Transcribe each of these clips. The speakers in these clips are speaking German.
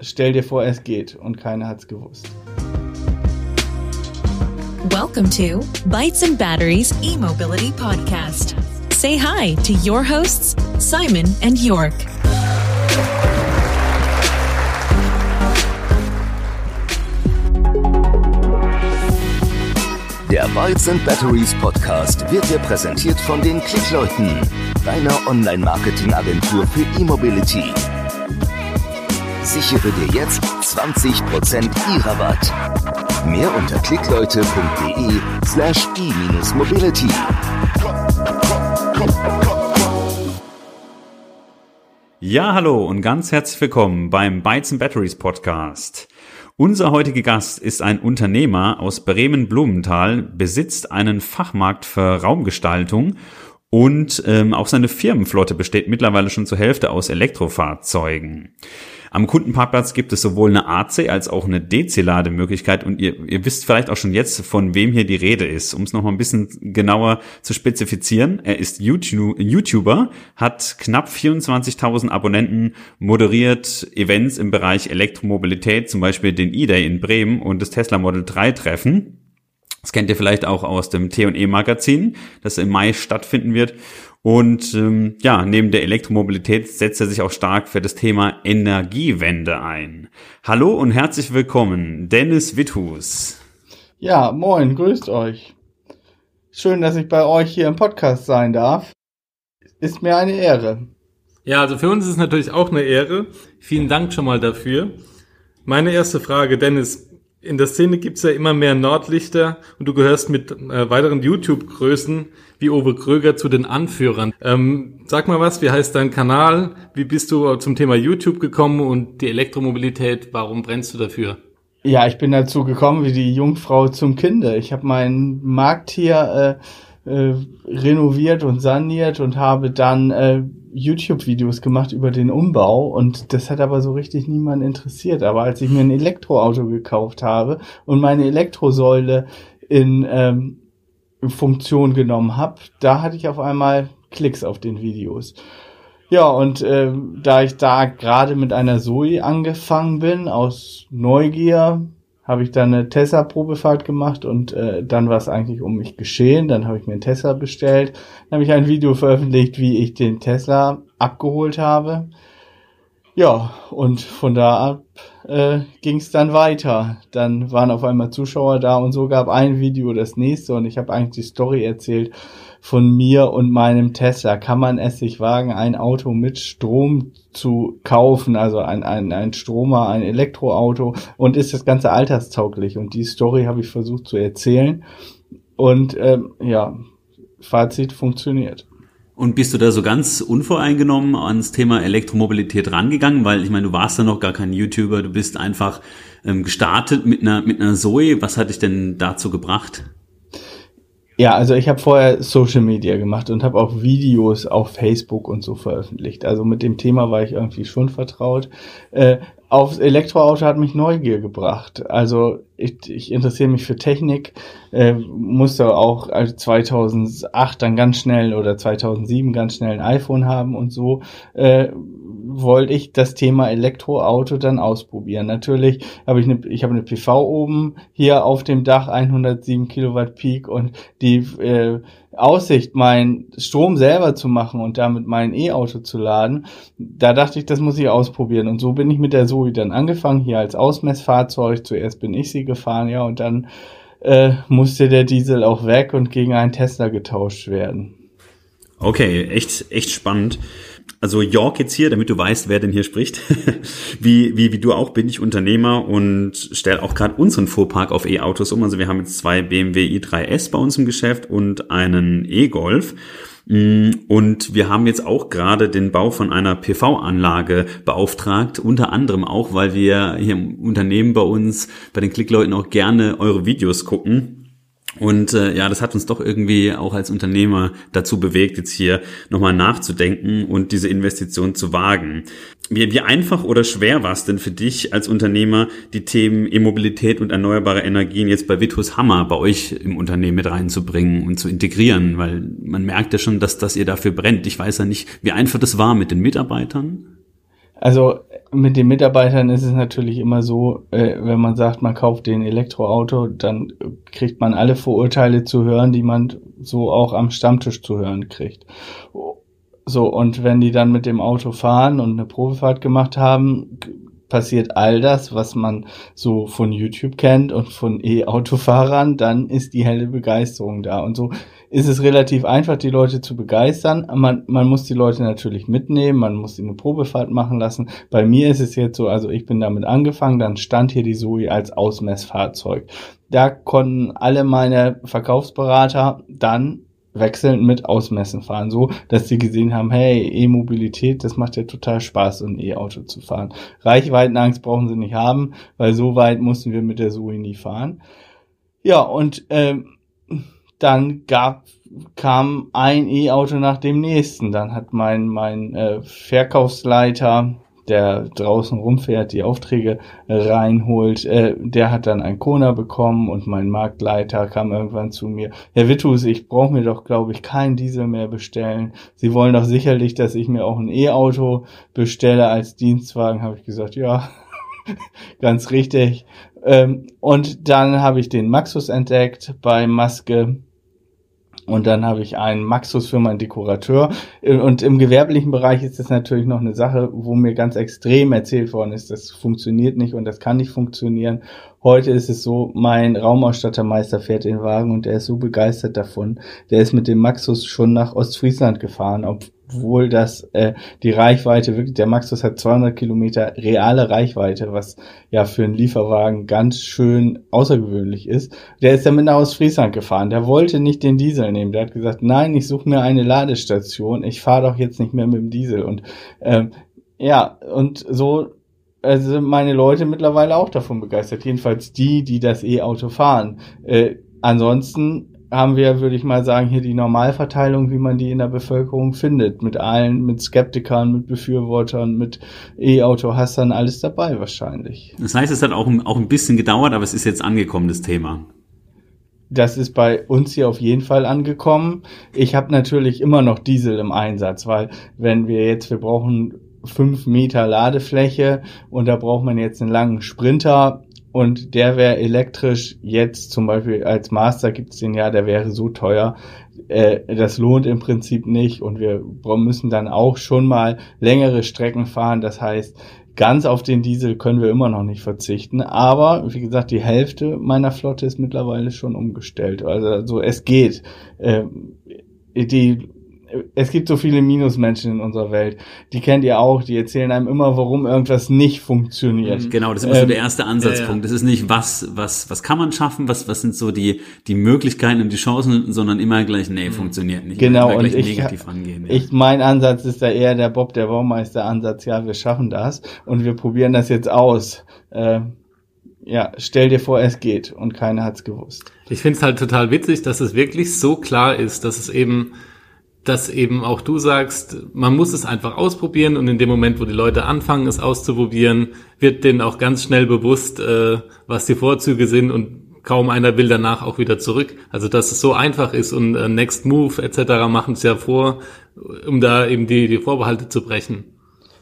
stell dir vor, es geht und keiner hat's gewusst. Welcome to Bytes and Batteries e-mobility podcast. Say hi to your hosts, Simon and York. Der Bytes and Batteries Podcast wird dir präsentiert von den Klickleuten, deiner Online-Marketing-Agentur für E-Mobility. Sichere dir jetzt 20% E-Rabatt. Mehr unter klickleute.de slash e-mobility. Ja, hallo und ganz herzlich willkommen beim Bytes and Batteries Podcast. Unser heutiger Gast ist ein Unternehmer aus Bremen-Blumenthal, besitzt einen Fachmarkt für Raumgestaltung und ähm, auch seine Firmenflotte besteht mittlerweile schon zur Hälfte aus Elektrofahrzeugen. Am Kundenparkplatz gibt es sowohl eine AC als auch eine DC-Lademöglichkeit und ihr, ihr wisst vielleicht auch schon jetzt, von wem hier die Rede ist. Um es noch mal ein bisschen genauer zu spezifizieren, er ist YouTube, YouTuber, hat knapp 24.000 Abonnenten, moderiert Events im Bereich Elektromobilität, zum Beispiel den E-Day in Bremen und das Tesla Model 3 Treffen. Das kennt ihr vielleicht auch aus dem T&E Magazin, das im Mai stattfinden wird. Und ähm, ja, neben der Elektromobilität setzt er sich auch stark für das Thema Energiewende ein. Hallo und herzlich willkommen, Dennis Withus. Ja, moin, grüßt euch. Schön, dass ich bei euch hier im Podcast sein darf. Ist mir eine Ehre. Ja, also für uns ist es natürlich auch eine Ehre. Vielen Dank schon mal dafür. Meine erste Frage, Dennis, in der Szene gibt's ja immer mehr Nordlichter und du gehörst mit äh, weiteren YouTube-Größen wie Uwe Kröger zu den Anführern. Ähm, sag mal was, wie heißt dein Kanal? Wie bist du zum Thema YouTube gekommen und die Elektromobilität? Warum brennst du dafür? Ja, ich bin dazu gekommen wie die Jungfrau zum Kinde. Ich habe meinen Markt hier äh, äh, renoviert und saniert und habe dann äh, YouTube-Videos gemacht über den Umbau und das hat aber so richtig niemand interessiert. Aber als ich mir ein Elektroauto gekauft habe und meine Elektrosäule in, ähm, Funktion genommen habe, da hatte ich auf einmal Klicks auf den Videos. Ja, und äh, da ich da gerade mit einer Zoe angefangen bin, aus Neugier, habe ich dann eine Tesla-Probefahrt gemacht und äh, dann war es eigentlich um mich geschehen. Dann habe ich mir einen Tesla bestellt. Dann habe ich ein Video veröffentlicht, wie ich den Tesla abgeholt habe. Ja, und von da ab äh, ging es dann weiter. Dann waren auf einmal Zuschauer da und so gab ein Video das nächste und ich habe eigentlich die Story erzählt von mir und meinem Tesla. Kann man es sich wagen, ein Auto mit Strom zu kaufen, also ein, ein, ein Stromer, ein Elektroauto und ist das Ganze alterstauglich? Und die Story habe ich versucht zu erzählen und ähm, ja, Fazit funktioniert. Und bist du da so ganz unvoreingenommen ans Thema Elektromobilität rangegangen? Weil ich meine, du warst ja noch gar kein YouTuber, du bist einfach ähm, gestartet mit einer, mit einer Zoe. Was hat dich denn dazu gebracht? Ja, also ich habe vorher Social Media gemacht und habe auch Videos auf Facebook und so veröffentlicht. Also mit dem Thema war ich irgendwie schon vertraut. Äh, aufs Elektroauto hat mich Neugier gebracht. Also ich, ich interessiere mich für Technik, äh, musste auch 2008 dann ganz schnell oder 2007 ganz schnell ein iPhone haben und so. Äh, wollte ich das Thema Elektroauto dann ausprobieren. Natürlich habe ich eine, ich habe eine PV oben hier auf dem Dach 107 Kilowatt Peak und die äh, Aussicht, meinen Strom selber zu machen und damit mein E-Auto zu laden, da dachte ich, das muss ich ausprobieren. Und so bin ich mit der Zoe dann angefangen, hier als Ausmessfahrzeug. Zuerst bin ich sie gefahren, ja, und dann äh, musste der Diesel auch weg und gegen einen Tesla getauscht werden. Okay, echt, echt spannend. Also York jetzt hier, damit du weißt, wer denn hier spricht. wie, wie, wie du auch bin ich Unternehmer und stelle auch gerade unseren Fuhrpark auf E-Autos um. Also wir haben jetzt zwei BMW i3S bei uns im Geschäft und einen E-Golf. Mm, und wir haben jetzt auch gerade den Bau von einer PV-Anlage beauftragt, unter anderem auch, weil wir hier im Unternehmen bei uns, bei den Klickleuten auch gerne eure Videos gucken und äh, ja, das hat uns doch irgendwie auch als Unternehmer dazu bewegt, jetzt hier nochmal nachzudenken und diese Investition zu wagen. Wie, wie einfach oder schwer war es denn für dich als Unternehmer, die Themen E-Mobilität und erneuerbare Energien jetzt bei Vitus Hammer bei euch im Unternehmen mit reinzubringen und zu integrieren? Weil man merkt ja schon, dass, dass ihr dafür brennt. Ich weiß ja nicht, wie einfach das war mit den Mitarbeitern. Also mit den Mitarbeitern ist es natürlich immer so, äh, wenn man sagt, man kauft den Elektroauto, dann kriegt man alle Vorurteile zu hören, die man so auch am Stammtisch zu hören kriegt. So, und wenn die dann mit dem Auto fahren und eine Probefahrt gemacht haben, passiert all das, was man so von YouTube kennt und von E-Autofahrern, dann ist die helle Begeisterung da. Und so ist es relativ einfach, die Leute zu begeistern. Man, man muss die Leute natürlich mitnehmen, man muss sie eine Probefahrt machen lassen. Bei mir ist es jetzt so, also ich bin damit angefangen, dann stand hier die Zoe als Ausmessfahrzeug. Da konnten alle meine Verkaufsberater dann wechselnd mit Ausmessen fahren, so dass sie gesehen haben, hey, E-Mobilität, das macht ja total Spaß, ein E-Auto zu fahren. Reichweitenangst brauchen sie nicht haben, weil so weit mussten wir mit der Zoe nie fahren. Ja, und ähm, dann gab kam ein E-Auto nach dem nächsten. Dann hat mein mein äh, Verkaufsleiter der draußen rumfährt, die Aufträge reinholt, äh, der hat dann ein Kona bekommen und mein Marktleiter kam irgendwann zu mir. Herr Wittus, ich brauche mir doch, glaube ich, kein Diesel mehr bestellen. Sie wollen doch sicherlich, dass ich mir auch ein E-Auto bestelle als Dienstwagen, habe ich gesagt, ja, ganz richtig. Ähm, und dann habe ich den Maxus entdeckt bei Maske und dann habe ich einen Maxus für meinen Dekorateur. Und im gewerblichen Bereich ist das natürlich noch eine Sache, wo mir ganz extrem erzählt worden ist, das funktioniert nicht und das kann nicht funktionieren. Heute ist es so, mein Raumausstattermeister fährt den Wagen und der ist so begeistert davon. Der ist mit dem Maxus schon nach Ostfriesland gefahren, obwohl das äh, die Reichweite wirklich, der Maxus hat 200 Kilometer reale Reichweite, was ja für einen Lieferwagen ganz schön außergewöhnlich ist. Der ist damit nach Ostfriesland gefahren. Der wollte nicht den Diesel nehmen. Der hat gesagt, nein, ich suche mir eine Ladestation. Ich fahre doch jetzt nicht mehr mit dem Diesel. Und ähm, ja, und so also meine Leute mittlerweile auch davon begeistert. Jedenfalls die, die das E-Auto fahren. Äh, ansonsten haben wir, würde ich mal sagen, hier die Normalverteilung, wie man die in der Bevölkerung findet. Mit allen, mit Skeptikern, mit Befürwortern, mit E-Auto-Hassern, alles dabei wahrscheinlich. Das heißt, es hat auch, auch ein bisschen gedauert, aber es ist jetzt angekommen, das Thema. Das ist bei uns hier auf jeden Fall angekommen. Ich habe natürlich immer noch Diesel im Einsatz, weil wenn wir jetzt, wir brauchen fünf Meter Ladefläche und da braucht man jetzt einen langen Sprinter und der wäre elektrisch jetzt zum Beispiel als Master gibt's den ja, der wäre so teuer. Äh, das lohnt im Prinzip nicht und wir müssen dann auch schon mal längere Strecken fahren. Das heißt, ganz auf den Diesel können wir immer noch nicht verzichten. Aber wie gesagt, die Hälfte meiner Flotte ist mittlerweile schon umgestellt. Also es geht. Äh, die es gibt so viele Minusmenschen in unserer Welt. Die kennt ihr auch, die erzählen einem immer, warum irgendwas nicht funktioniert. Mhm. Genau, das ist immer ähm, so der erste Ansatzpunkt. Das ist nicht, was, was, was kann man schaffen, was, was sind so die, die Möglichkeiten und die Chancen, sondern immer gleich, nee, mhm. funktioniert nicht. Genau, und ich, negativ rangehen, ja. ich, mein Ansatz ist da eher der Bob, der Baumeister Ansatz, ja, wir schaffen das und wir probieren das jetzt aus. Äh, ja, stell dir vor, es geht und keiner hat's gewusst. Ich finde es halt total witzig, dass es wirklich so klar ist, dass es eben dass eben auch du sagst, man muss es einfach ausprobieren und in dem Moment, wo die Leute anfangen, es auszuprobieren, wird denen auch ganz schnell bewusst, äh, was die Vorzüge sind und kaum einer will danach auch wieder zurück. Also dass es so einfach ist und äh, Next Move etc. machen es ja vor, um da eben die, die Vorbehalte zu brechen.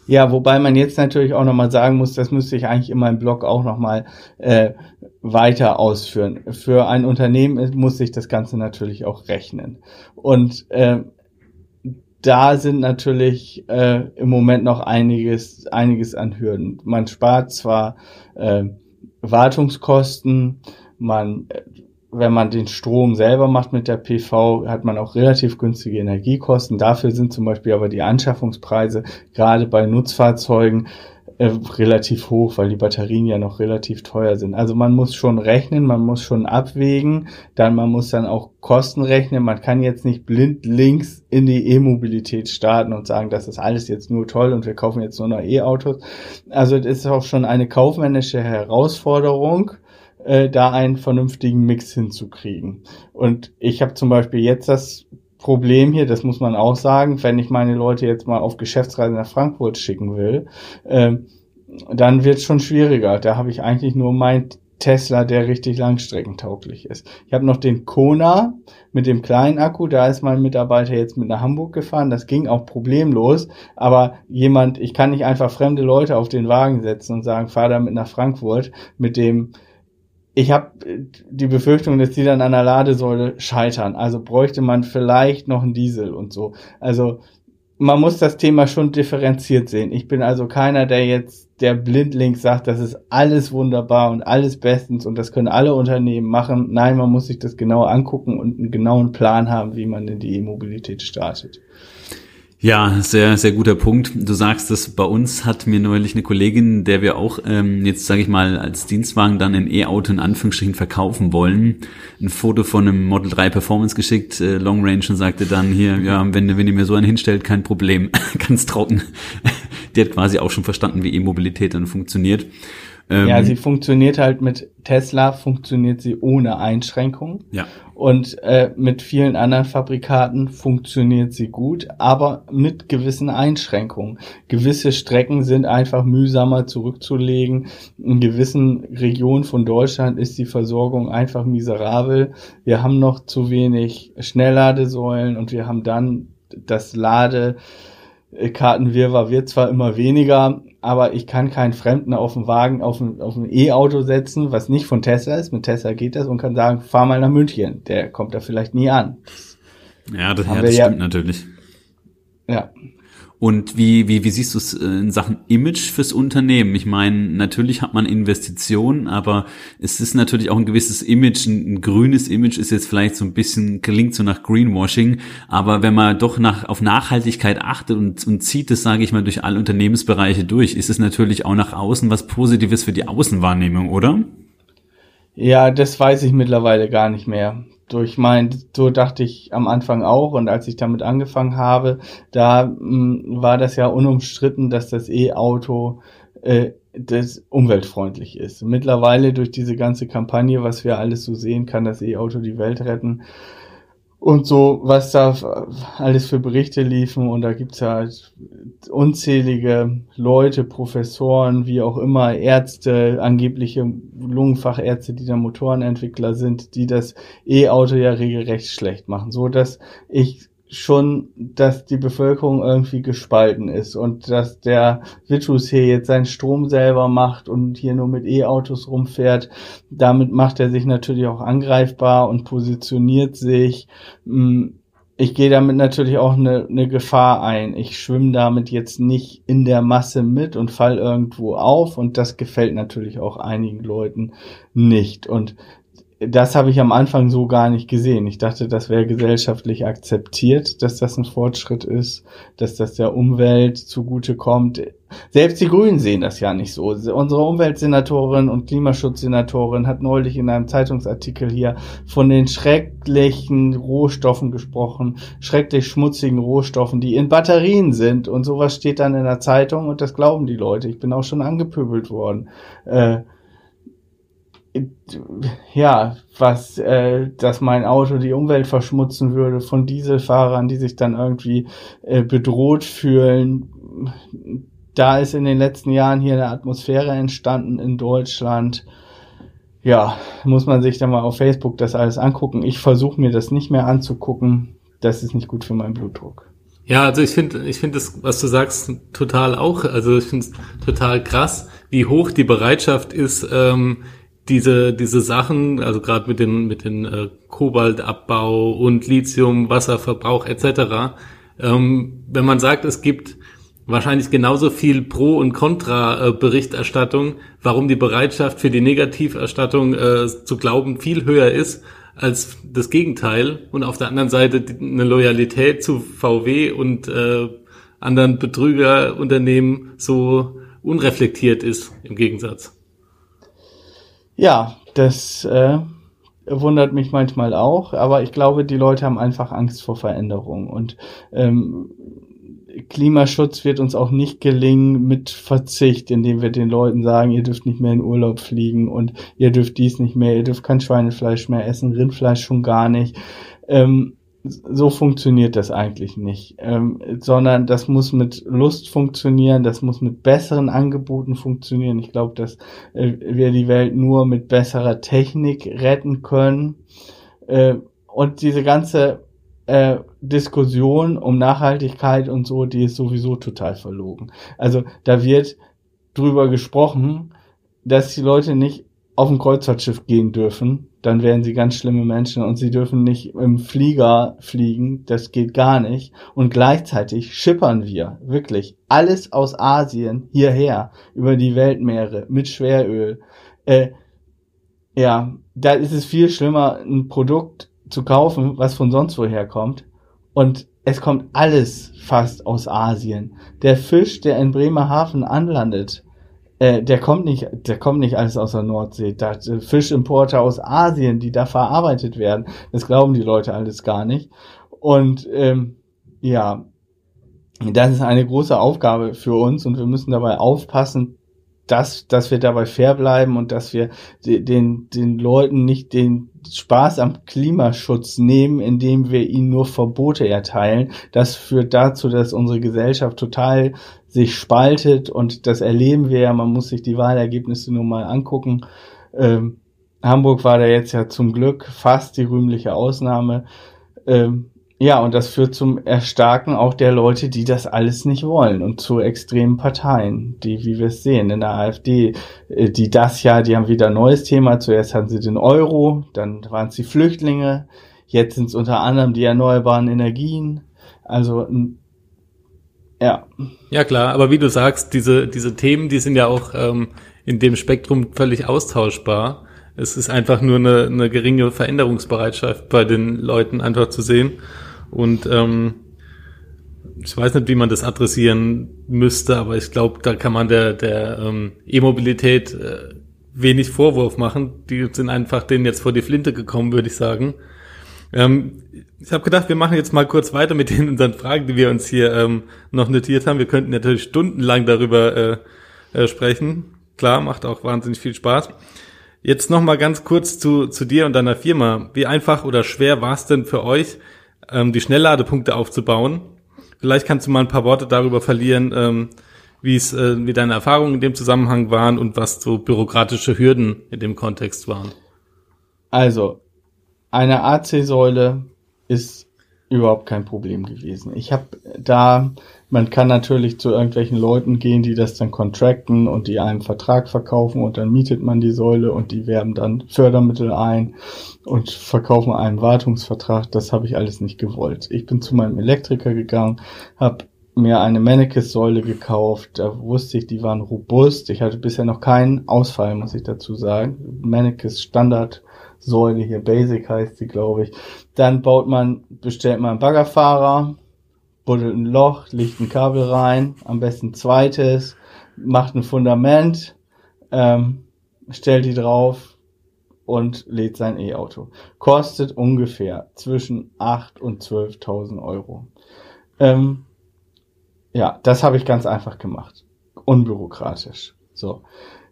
Ja, wobei man jetzt natürlich auch nochmal sagen muss, das müsste ich eigentlich in meinem Blog auch nochmal äh, weiter ausführen. Für ein Unternehmen muss sich das Ganze natürlich auch rechnen. Und äh, da sind natürlich äh, im Moment noch einiges, einiges an Hürden. Man spart zwar äh, Wartungskosten, man, wenn man den Strom selber macht mit der PV, hat man auch relativ günstige Energiekosten. Dafür sind zum Beispiel aber die Anschaffungspreise gerade bei Nutzfahrzeugen äh, relativ hoch, weil die Batterien ja noch relativ teuer sind. Also man muss schon rechnen, man muss schon abwägen, dann man muss dann auch Kosten rechnen. Man kann jetzt nicht blind links in die E-Mobilität starten und sagen, das ist alles jetzt nur toll und wir kaufen jetzt nur noch E-Autos. Also das ist auch schon eine kaufmännische Herausforderung äh, da einen vernünftigen Mix hinzukriegen. Und ich habe zum Beispiel jetzt das Problem hier, das muss man auch sagen, wenn ich meine Leute jetzt mal auf Geschäftsreise nach Frankfurt schicken will, äh, dann wird es schon schwieriger. Da habe ich eigentlich nur mein Tesla, der richtig langstreckentauglich ist. Ich habe noch den Kona mit dem kleinen Akku, da ist mein Mitarbeiter jetzt mit nach Hamburg gefahren, das ging auch problemlos, aber jemand, ich kann nicht einfach fremde Leute auf den Wagen setzen und sagen, fahr damit nach Frankfurt mit dem ich habe die Befürchtung, dass die dann an der Ladesäule scheitern. Also bräuchte man vielleicht noch einen Diesel und so. Also man muss das Thema schon differenziert sehen. Ich bin also keiner, der jetzt der blindlings sagt, das ist alles wunderbar und alles bestens und das können alle Unternehmen machen. Nein, man muss sich das genau angucken und einen genauen Plan haben, wie man in die E-Mobilität startet. Ja, sehr, sehr guter Punkt. Du sagst es, bei uns hat mir neulich eine Kollegin, der wir auch ähm, jetzt, sage ich mal, als Dienstwagen dann ein E-Auto in Anführungsstrichen verkaufen wollen, ein Foto von einem Model 3 Performance geschickt, äh, Long Range und sagte dann hier, ja, wenn, wenn ihr mir so einen hinstellt, kein Problem, ganz trocken. Die hat quasi auch schon verstanden, wie E-Mobilität dann funktioniert. Ähm, ja, sie funktioniert halt mit Tesla, funktioniert sie ohne Einschränkung. Ja. Und äh, mit vielen anderen Fabrikaten funktioniert sie gut, aber mit gewissen Einschränkungen. Gewisse Strecken sind einfach mühsamer zurückzulegen. In gewissen Regionen von Deutschland ist die Versorgung einfach miserabel. Wir haben noch zu wenig Schnellladesäulen und wir haben dann das Lade Kartenwirrwarr wird zwar immer weniger, aber ich kann keinen Fremden auf den Wagen, auf ein, auf ein E-Auto setzen, was nicht von Tesla ist. Mit Tesla geht das und kann sagen, fahr mal nach München. Der kommt da vielleicht nie an. Ja, das, ja, das stimmt ja, natürlich. Ja. Und wie, wie, wie siehst du es äh, in Sachen Image fürs Unternehmen? Ich meine, natürlich hat man Investitionen, aber es ist natürlich auch ein gewisses Image, ein, ein, grünes Image ist jetzt vielleicht so ein bisschen, klingt so nach Greenwashing, aber wenn man doch nach, auf Nachhaltigkeit achtet und, und zieht es, sage ich mal, durch alle Unternehmensbereiche durch, ist es natürlich auch nach außen was Positives für die Außenwahrnehmung, oder? Ja, das weiß ich mittlerweile gar nicht mehr durch mein, so dachte ich am Anfang auch und als ich damit angefangen habe, da mh, hm, war das ja unumstritten, dass das E-Auto äh, das umweltfreundlich ist. Mittlerweile durch diese ganze Kampagne, was wir alles so sehen, kann das E-Auto die Welt retten und so, was da alles für Berichte liefen. Und da gibt's ja halt unzählige Leute, Professoren, wie auch immer, Ärzte, angebliche Lungenfachärzte, die da Motorenentwickler sind, die das E-Auto ja regelrecht schlecht machen. So dass ich schon, dass die Bevölkerung irgendwie gespalten ist und dass der Vitus hier jetzt seinen Strom selber macht und hier nur mit E-Autos rumfährt. Damit macht er sich natürlich auch angreifbar und positioniert sich. Hm, ich gehe damit natürlich auch eine, eine Gefahr ein. Ich schwimme damit jetzt nicht in der Masse mit und fall irgendwo auf und das gefällt natürlich auch einigen Leuten nicht. Und das habe ich am Anfang so gar nicht gesehen. Ich dachte, das wäre gesellschaftlich akzeptiert, dass das ein Fortschritt ist, dass das der Umwelt zugute kommt. Selbst die Grünen sehen das ja nicht so. Unsere Umweltsenatorin und Klimaschutzsenatorin hat neulich in einem Zeitungsartikel hier von den schrecklichen Rohstoffen gesprochen, schrecklich schmutzigen Rohstoffen, die in Batterien sind und sowas steht dann in der Zeitung und das glauben die Leute. Ich bin auch schon angepöbelt worden. Äh, ja, was, äh, dass mein Auto die Umwelt verschmutzen würde von Dieselfahrern, die sich dann irgendwie äh, bedroht fühlen. Da ist in den letzten Jahren hier eine Atmosphäre entstanden in Deutschland. Ja, muss man sich dann mal auf Facebook das alles angucken. Ich versuche mir das nicht mehr anzugucken. Das ist nicht gut für meinen Blutdruck. Ja, also ich finde, ich finde das, was du sagst, total auch. Also ich finde es total krass, wie hoch die Bereitschaft ist, ähm, diese, diese Sachen, also gerade mit den, mit den äh, Kobaltabbau und Lithium, Wasserverbrauch etc., ähm, wenn man sagt, es gibt wahrscheinlich genauso viel Pro- und Contra-Berichterstattung, warum die Bereitschaft für die Negativerstattung äh, zu glauben viel höher ist als das Gegenteil und auf der anderen Seite eine Loyalität zu VW und äh, anderen Betrügerunternehmen so unreflektiert ist im Gegensatz. Ja, das äh, wundert mich manchmal auch, aber ich glaube, die Leute haben einfach Angst vor Veränderung und ähm, Klimaschutz wird uns auch nicht gelingen mit Verzicht, indem wir den Leuten sagen, ihr dürft nicht mehr in Urlaub fliegen und ihr dürft dies nicht mehr, ihr dürft kein Schweinefleisch mehr essen, Rindfleisch schon gar nicht. Ähm, so funktioniert das eigentlich nicht, ähm, sondern das muss mit Lust funktionieren, das muss mit besseren Angeboten funktionieren. Ich glaube, dass äh, wir die Welt nur mit besserer Technik retten können. Äh, und diese ganze äh, Diskussion um Nachhaltigkeit und so, die ist sowieso total verlogen. Also da wird drüber gesprochen, dass die Leute nicht auf ein Kreuzfahrtschiff gehen dürfen, dann wären sie ganz schlimme Menschen und sie dürfen nicht im Flieger fliegen, das geht gar nicht. Und gleichzeitig schippern wir wirklich alles aus Asien hierher über die Weltmeere mit Schweröl. Äh, ja, da ist es viel schlimmer, ein Produkt zu kaufen, was von sonst woher kommt. Und es kommt alles fast aus Asien. Der Fisch, der in Bremerhaven anlandet, äh, der kommt nicht, der kommt nicht alles aus der Nordsee. Da äh, Fischimporte aus Asien, die da verarbeitet werden. Das glauben die Leute alles gar nicht. Und ähm, ja, das ist eine große Aufgabe für uns und wir müssen dabei aufpassen, dass, dass wir dabei fair bleiben und dass wir den, den Leuten nicht den Spaß am Klimaschutz nehmen, indem wir ihnen nur Verbote erteilen. Das führt dazu, dass unsere Gesellschaft total sich spaltet und das erleben wir ja. Man muss sich die Wahlergebnisse nur mal angucken. Ähm, Hamburg war da jetzt ja zum Glück fast die rühmliche Ausnahme. Ähm, ja, und das führt zum Erstarken auch der Leute, die das alles nicht wollen und zu extremen Parteien, die, wie wir es sehen, in der AfD, äh, die das ja, die haben wieder ein neues Thema. Zuerst hatten sie den Euro, dann waren es die Flüchtlinge, jetzt sind es unter anderem die erneuerbaren Energien. Also, ja. Ja, klar, aber wie du sagst, diese, diese Themen, die sind ja auch ähm, in dem Spektrum völlig austauschbar. Es ist einfach nur eine, eine geringe Veränderungsbereitschaft bei den Leuten einfach zu sehen. Und ähm, ich weiß nicht, wie man das adressieren müsste, aber ich glaube, da kann man der, der ähm, E-Mobilität äh, wenig Vorwurf machen. Die sind einfach denen jetzt vor die Flinte gekommen, würde ich sagen. Ähm, ich habe gedacht, wir machen jetzt mal kurz weiter mit den unseren Fragen, die wir uns hier ähm, noch notiert haben. Wir könnten natürlich stundenlang darüber äh, äh, sprechen. Klar, macht auch wahnsinnig viel Spaß. Jetzt noch mal ganz kurz zu, zu dir und deiner Firma. Wie einfach oder schwer war es denn für euch, ähm, die Schnellladepunkte aufzubauen. Vielleicht kannst du mal ein paar Worte darüber verlieren, ähm, wie es, äh, wie deine Erfahrungen in dem Zusammenhang waren und was so bürokratische Hürden in dem Kontext waren. Also, eine AC-Säule ist überhaupt kein Problem gewesen. Ich habe da, man kann natürlich zu irgendwelchen Leuten gehen, die das dann contracten und die einen Vertrag verkaufen und dann mietet man die Säule und die werben dann Fördermittel ein und verkaufen einen Wartungsvertrag. Das habe ich alles nicht gewollt. Ich bin zu meinem Elektriker gegangen, habe mir eine Mannekes-Säule gekauft. Da wusste ich, die waren robust. Ich hatte bisher noch keinen Ausfall, muss ich dazu sagen. Mannekes Standard Säule hier, Basic heißt sie, glaube ich. Dann baut man, bestellt man einen Baggerfahrer, buddelt ein Loch, legt ein Kabel rein, am besten zweites, macht ein Fundament, ähm, stellt die drauf und lädt sein E-Auto. Kostet ungefähr zwischen 8 und 12.000 Euro. Ähm, ja, das habe ich ganz einfach gemacht. Unbürokratisch. So.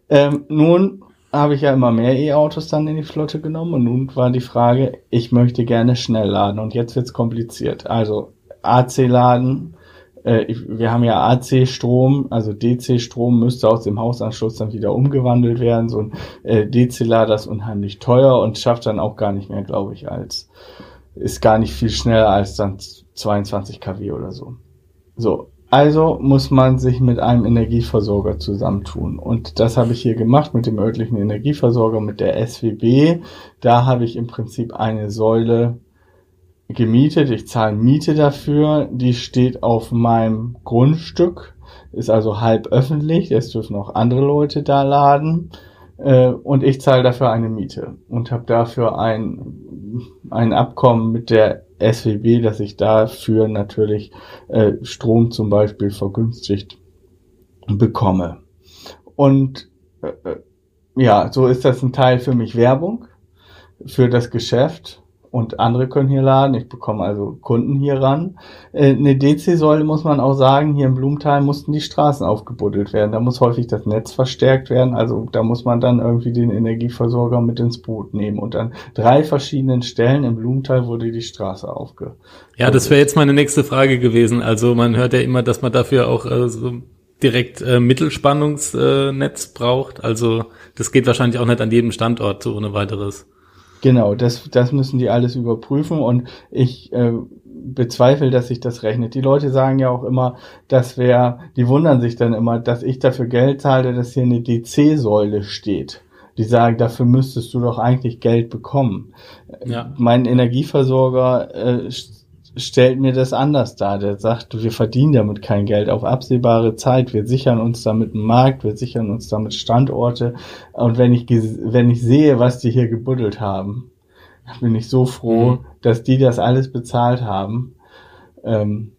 Ähm, nun habe ich ja immer mehr E-Autos dann in die Flotte genommen und nun war die Frage, ich möchte gerne schnell laden und jetzt wird's kompliziert. Also AC-Laden, äh, wir haben ja AC-Strom, also DC-Strom müsste aus dem Hausanschluss dann wieder umgewandelt werden. So ein äh, DC-Lader ist unheimlich teuer und schafft dann auch gar nicht mehr, glaube ich, als ist gar nicht viel schneller als dann 22 kW oder so. So, also muss man sich mit einem Energieversorger zusammentun. Und das habe ich hier gemacht mit dem örtlichen Energieversorger, mit der SWB. Da habe ich im Prinzip eine Säule gemietet. Ich zahle Miete dafür. Die steht auf meinem Grundstück, ist also halb öffentlich. Es dürfen auch andere Leute da laden. Äh, und ich zahle dafür eine Miete und habe dafür ein, ein Abkommen mit der SWB, dass ich dafür natürlich äh, Strom zum Beispiel vergünstigt bekomme. Und äh, ja, so ist das ein Teil für mich Werbung, für das Geschäft und andere können hier laden. Ich bekomme also Kunden hier ran. Äh, eine DC-Säule muss man auch sagen, hier im Blumenthal mussten die Straßen aufgebuddelt werden. Da muss häufig das Netz verstärkt werden. Also da muss man dann irgendwie den Energieversorger mit ins Boot nehmen. Und an drei verschiedenen Stellen im Blumenthal wurde die Straße aufge. Ja, das wäre jetzt meine nächste Frage gewesen. Also man hört ja immer, dass man dafür auch äh, so direkt äh, Mittelspannungsnetz äh, braucht. Also das geht wahrscheinlich auch nicht an jedem Standort so ohne weiteres. Genau, das, das müssen die alles überprüfen und ich äh, bezweifle, dass sich das rechnet. Die Leute sagen ja auch immer, dass wer, die wundern sich dann immer, dass ich dafür Geld zahle, dass hier eine DC-Säule steht. Die sagen, dafür müsstest du doch eigentlich Geld bekommen. Ja. Mein Energieversorger äh, stellt mir das anders dar. Der sagt, wir verdienen damit kein Geld auf absehbare Zeit. Wir sichern uns damit einen Markt, wir sichern uns damit Standorte. Und wenn ich, wenn ich sehe, was die hier gebuddelt haben, bin ich so froh, mhm. dass die das alles bezahlt haben. Ähm,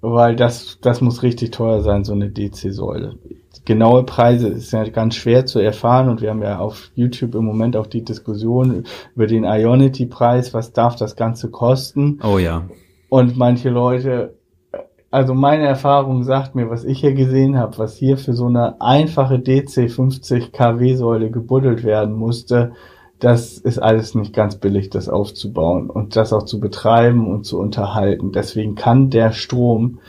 weil das, das muss richtig teuer sein, so eine DC-Säule. Genaue Preise ist ja ganz schwer zu erfahren und wir haben ja auf YouTube im Moment auch die Diskussion über den Ionity-Preis, was darf das Ganze kosten. Oh ja. Und manche Leute, also meine Erfahrung sagt mir, was ich hier gesehen habe, was hier für so eine einfache DC 50 kW Säule gebuddelt werden musste, das ist alles nicht ganz billig, das aufzubauen und das auch zu betreiben und zu unterhalten. Deswegen kann der Strom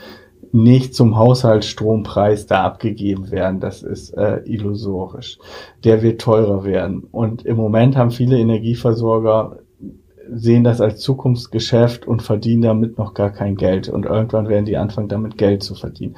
nicht zum Haushaltsstrompreis da abgegeben werden. Das ist äh, illusorisch. Der wird teurer werden. Und im Moment haben viele Energieversorger sehen das als Zukunftsgeschäft und verdienen damit noch gar kein Geld. Und irgendwann werden die anfangen, damit Geld zu verdienen.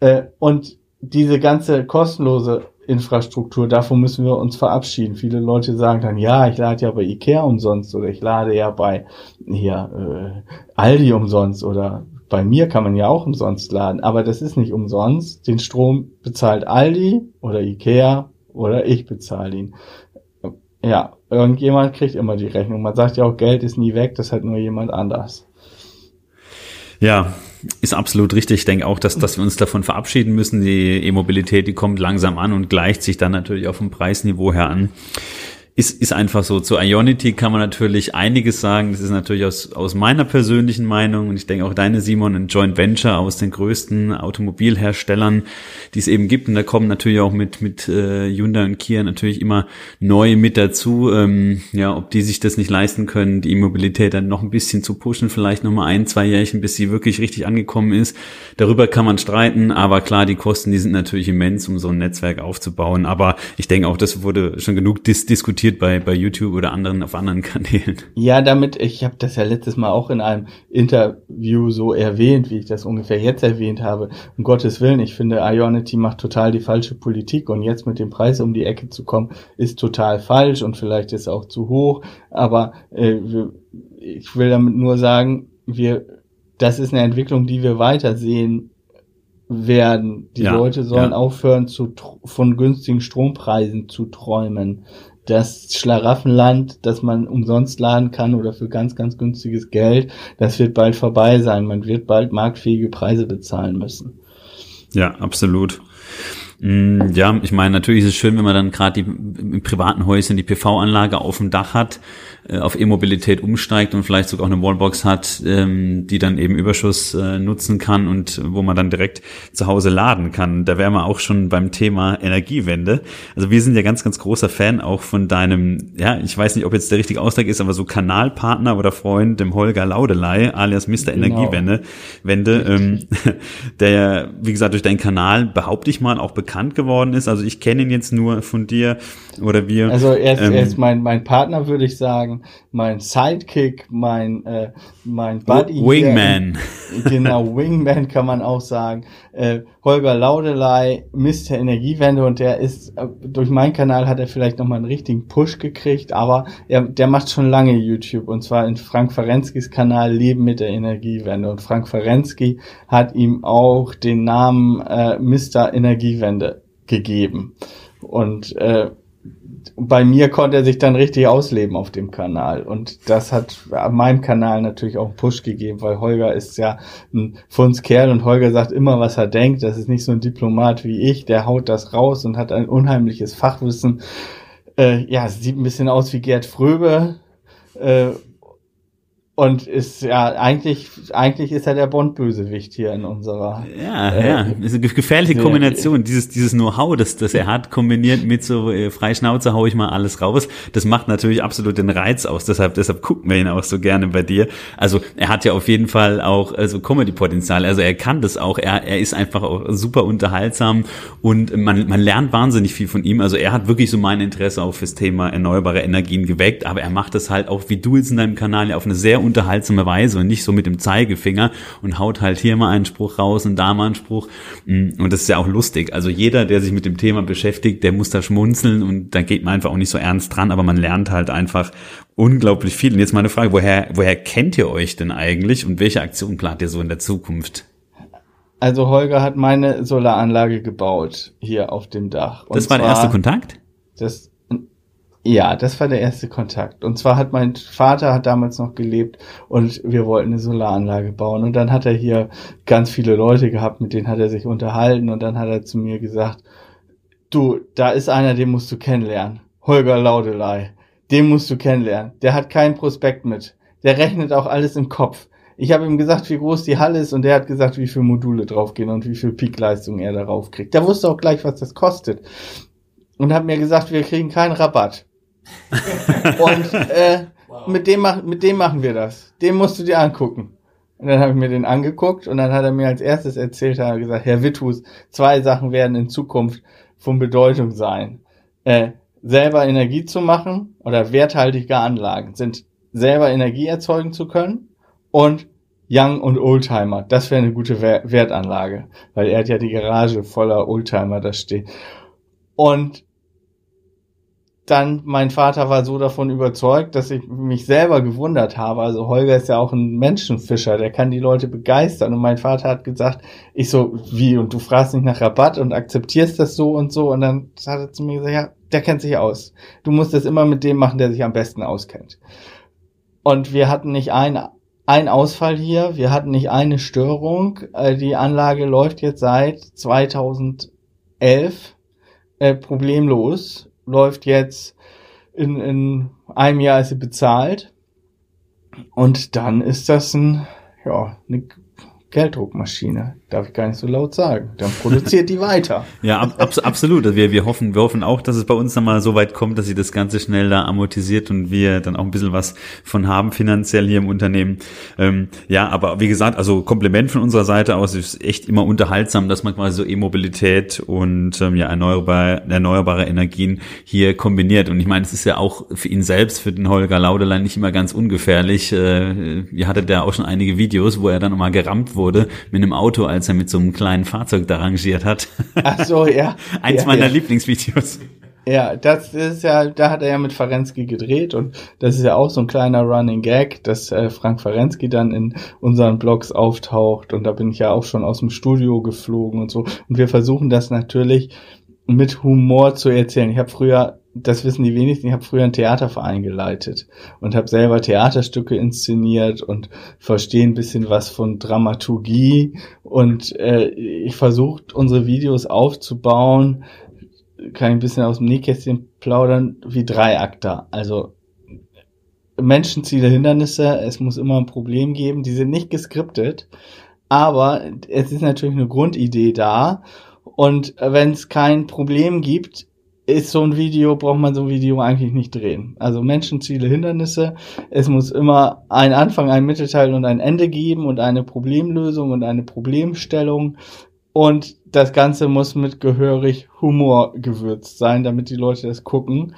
Äh, und diese ganze kostenlose Infrastruktur, davon müssen wir uns verabschieden. Viele Leute sagen dann, ja, ich lade ja bei Ikea umsonst oder ich lade ja bei hier äh, Aldi umsonst oder bei mir kann man ja auch umsonst laden, aber das ist nicht umsonst. Den Strom bezahlt Aldi oder Ikea oder ich bezahle ihn. Ja, irgendjemand kriegt immer die Rechnung. Man sagt ja auch, Geld ist nie weg, das hat nur jemand anders. Ja, ist absolut richtig. Ich denke auch, dass, dass wir uns davon verabschieden müssen. Die E-Mobilität, die kommt langsam an und gleicht sich dann natürlich auch vom Preisniveau her an ist, ist einfach so. Zu Ionity kann man natürlich einiges sagen. Das ist natürlich aus, aus meiner persönlichen Meinung und ich denke auch deine, Simon, ein Joint Venture aus den größten Automobilherstellern, die es eben gibt. Und da kommen natürlich auch mit, mit äh, Hyundai und Kia natürlich immer neue mit dazu. Ähm, ja, ob die sich das nicht leisten können, die Immobilität dann noch ein bisschen zu pushen, vielleicht noch mal ein, zwei Jährchen, bis sie wirklich richtig angekommen ist. Darüber kann man streiten, aber klar, die Kosten, die sind natürlich immens, um so ein Netzwerk aufzubauen. Aber ich denke auch, das wurde schon genug dis diskutiert diskutiert bei, bei YouTube oder anderen auf anderen Kanälen. Ja, damit, ich habe das ja letztes Mal auch in einem Interview so erwähnt, wie ich das ungefähr jetzt erwähnt habe. Um Gottes Willen, ich finde, Ionity macht total die falsche Politik und jetzt mit dem Preis um die Ecke zu kommen, ist total falsch und vielleicht ist auch zu hoch. Aber äh, ich will damit nur sagen, wir, das ist eine Entwicklung, die wir weitersehen werden. Die ja, Leute sollen ja. aufhören, zu, von günstigen Strompreisen zu träumen das Schlaraffenland, das man umsonst laden kann oder für ganz, ganz günstiges Geld, das wird bald vorbei sein. Man wird bald marktfähige Preise bezahlen müssen. Ja, absolut. Mm, ja, ich meine, natürlich ist es schön, wenn man dann gerade im privaten Häuschen die PV-Anlage auf dem Dach hat äh, auf E-Mobilität umsteigt und vielleicht sogar auch eine Wallbox hat, ähm, die dann eben Überschuss äh, nutzen kann und wo man dann direkt zu Hause laden kann. Da wären wir auch schon beim Thema Energiewende. Also wir sind ja ganz, ganz großer Fan auch von deinem, ja, ich weiß nicht, ob jetzt der richtige Ausdruck ist, aber so Kanalpartner oder Freund, dem Holger Laudelei, alias Mr. Genau. Energiewende, Wende, ähm, der ja, wie gesagt, durch deinen Kanal, behaupte ich mal, auch bekannt geworden ist. Also ich kenne ihn jetzt nur von dir oder wir. Also er ist, ähm, er ist mein, mein Partner, würde ich sagen sagen, mein Sidekick, mein, äh, mein Buddy. Wingman. Hier, genau, Wingman kann man auch sagen. Äh, Holger Laudelei, Mr. Energiewende und der ist, äh, durch meinen Kanal hat er vielleicht nochmal einen richtigen Push gekriegt, aber er, der macht schon lange YouTube und zwar in Frank Ferenskis Kanal Leben mit der Energiewende und Frank Ferensky hat ihm auch den Namen äh, Mr. Energiewende gegeben. Und äh, bei mir konnte er sich dann richtig ausleben auf dem Kanal. Und das hat meinem Kanal natürlich auch einen Push gegeben, weil Holger ist ja ein Fundskerl und Holger sagt immer, was er denkt. Das ist nicht so ein Diplomat wie ich, der haut das raus und hat ein unheimliches Fachwissen. Äh, ja, sieht ein bisschen aus wie Gerd Fröbe. Äh, und ist ja eigentlich, eigentlich ist er der Bond-Bösewicht hier in unserer. Ja, äh, ja, ist eine gefährliche Kombination. Dieses, dieses Know-how, das, das er hat, kombiniert mit so äh, Freischnauze hau ich mal alles raus. Das macht natürlich absolut den Reiz aus. Deshalb, deshalb gucken wir ihn auch so gerne bei dir. Also er hat ja auf jeden Fall auch also Comedy-Potenzial. Also er kann das auch. Er, er ist einfach auch super unterhaltsam und man, man lernt wahnsinnig viel von ihm. Also er hat wirklich so mein Interesse auch fürs Thema erneuerbare Energien geweckt. Aber er macht das halt auch, wie du jetzt in deinem Kanal ja auf eine sehr unterhaltsame Weise und nicht so mit dem Zeigefinger und haut halt hier mal einen Spruch raus und da mal einen Spruch. Mm, und das ist ja auch lustig. Also jeder, der sich mit dem Thema beschäftigt, der muss da schmunzeln und da geht man einfach auch nicht so ernst dran, aber man lernt halt einfach unglaublich viel. Und jetzt meine Frage, woher, woher kennt ihr euch denn eigentlich und welche Aktion plant ihr so in der Zukunft? Also Holger hat meine Solaranlage gebaut hier auf dem Dach. Und das war der erste Kontakt? Das ja, das war der erste Kontakt. Und zwar hat mein Vater hat damals noch gelebt und wir wollten eine Solaranlage bauen. Und dann hat er hier ganz viele Leute gehabt, mit denen hat er sich unterhalten und dann hat er zu mir gesagt, du, da ist einer, den musst du kennenlernen. Holger Laudelei. Den musst du kennenlernen. Der hat keinen Prospekt mit. Der rechnet auch alles im Kopf. Ich habe ihm gesagt, wie groß die Halle ist und der hat gesagt, wie viele Module draufgehen und wie viel Peakleistung er darauf kriegt. Der wusste auch gleich, was das kostet. Und hat mir gesagt, wir kriegen keinen Rabatt. Und äh, wow. mit, dem mach, mit dem machen wir das. Den musst du dir angucken. Und dann habe ich mir den angeguckt und dann hat er mir als erstes erzählt, hat er gesagt, Herr Witthus, zwei Sachen werden in Zukunft von Bedeutung sein. Äh, selber Energie zu machen oder werthaltige Anlagen sind selber Energie erzeugen zu können und Young und Oldtimer. Das wäre eine gute Wertanlage, weil er hat ja die Garage voller Oldtimer da stehen. Und dann mein Vater war so davon überzeugt, dass ich mich selber gewundert habe. Also Holger ist ja auch ein Menschenfischer, der kann die Leute begeistern. Und mein Vater hat gesagt, ich so, wie, und du fragst nicht nach Rabatt und akzeptierst das so und so. Und dann hat er zu mir gesagt, ja, der kennt sich aus. Du musst das immer mit dem machen, der sich am besten auskennt. Und wir hatten nicht ein, ein Ausfall hier, wir hatten nicht eine Störung. Äh, die Anlage läuft jetzt seit 2011 äh, problemlos läuft jetzt in, in einem Jahr ist sie bezahlt. Und dann ist das ein, ja, eine Gelddruckmaschine. Darf ich gar nicht so laut sagen. Dann produziert die weiter. ja, ab, ab, absolut. Wir, wir hoffen, wir hoffen auch, dass es bei uns dann mal so weit kommt, dass sie das Ganze schnell da amortisiert und wir dann auch ein bisschen was von haben finanziell hier im Unternehmen. Ähm, ja, aber wie gesagt, also Kompliment von unserer Seite aus ist echt immer unterhaltsam, dass man quasi so E-Mobilität und ähm, ja erneuerbare, erneuerbare Energien hier kombiniert. Und ich meine, es ist ja auch für ihn selbst, für den Holger Laudelein nicht immer ganz ungefährlich. Äh, ihr hattet ja auch schon einige Videos, wo er dann nochmal gerammt wurde mit einem Auto als er mit so einem kleinen Fahrzeug da rangiert hat. Ach so, ja. Eins ja, meiner ja. Lieblingsvideos. Ja, das ist ja, da hat er ja mit Ferensky gedreht und das ist ja auch so ein kleiner Running Gag, dass äh, Frank Ferensky dann in unseren Blogs auftaucht und da bin ich ja auch schon aus dem Studio geflogen und so und wir versuchen das natürlich mit Humor zu erzählen. Ich habe früher das wissen die wenigsten, ich habe früher einen Theaterverein geleitet und habe selber Theaterstücke inszeniert und verstehe ein bisschen was von Dramaturgie. Und äh, ich versuche unsere Videos aufzubauen, kann ich ein bisschen aus dem Nähkästchen plaudern, wie Dreiakter. Also Menschenziele, Hindernisse, es muss immer ein Problem geben, die sind nicht geskriptet, aber es ist natürlich eine Grundidee da. Und wenn es kein Problem gibt, ist so ein Video, braucht man so ein Video eigentlich nicht drehen. Also Menschenziele, Hindernisse. Es muss immer ein Anfang, ein Mittelteil und ein Ende geben und eine Problemlösung und eine Problemstellung. Und das Ganze muss mit gehörig Humor gewürzt sein, damit die Leute das gucken.